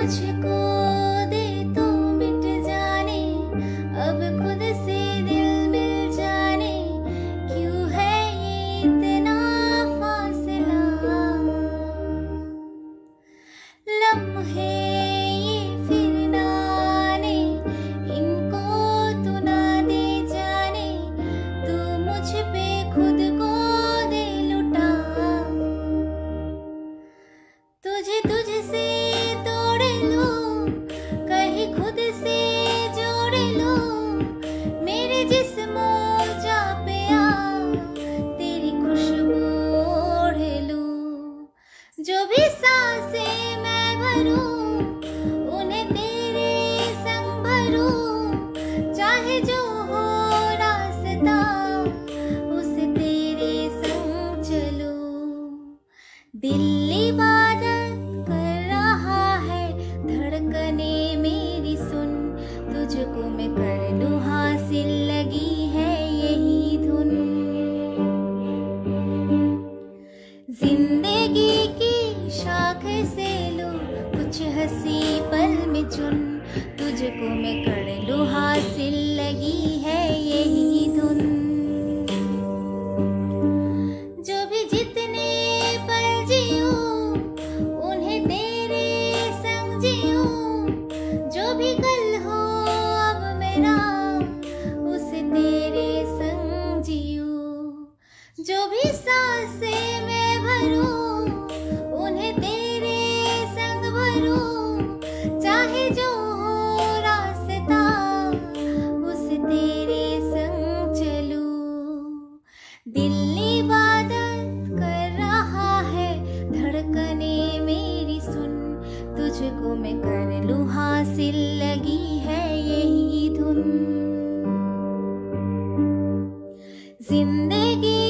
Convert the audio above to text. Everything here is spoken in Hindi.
मुझको दे तो मिट जाने। अब खुद से दिल मिल जाने। क्यों है इतना फासला? लम्हे ये फिर नाने इनको ना दे जाने। तू मुझ पे खुद को दे लुटा। तुझे तुझसे जो भी साँसें मैं भरूं, उन्हें तेरे संग भरूं। चाहे जो हो रास्ता, उसे तेरे संग चलूँ। दिल्ली बादल कर रहा है, धड़कने मेरी सुन। तुझको मैं कर लूँ हासिल, लगी है यही धुन। ज़िंदगी को मैं कर लू हासिल लगी है यही धुन। जो भी जितने पल जियो, उन्हें तेरे संग जियो। जो भी कल हो, अब मेरा उसे तेरे संग जियो। जो भी साँसें मैं भरूँ दिल्ली कर रहा है धड़कने मेरी सुन। मैं हासिल लगी है यही धुन। ज़िंदगी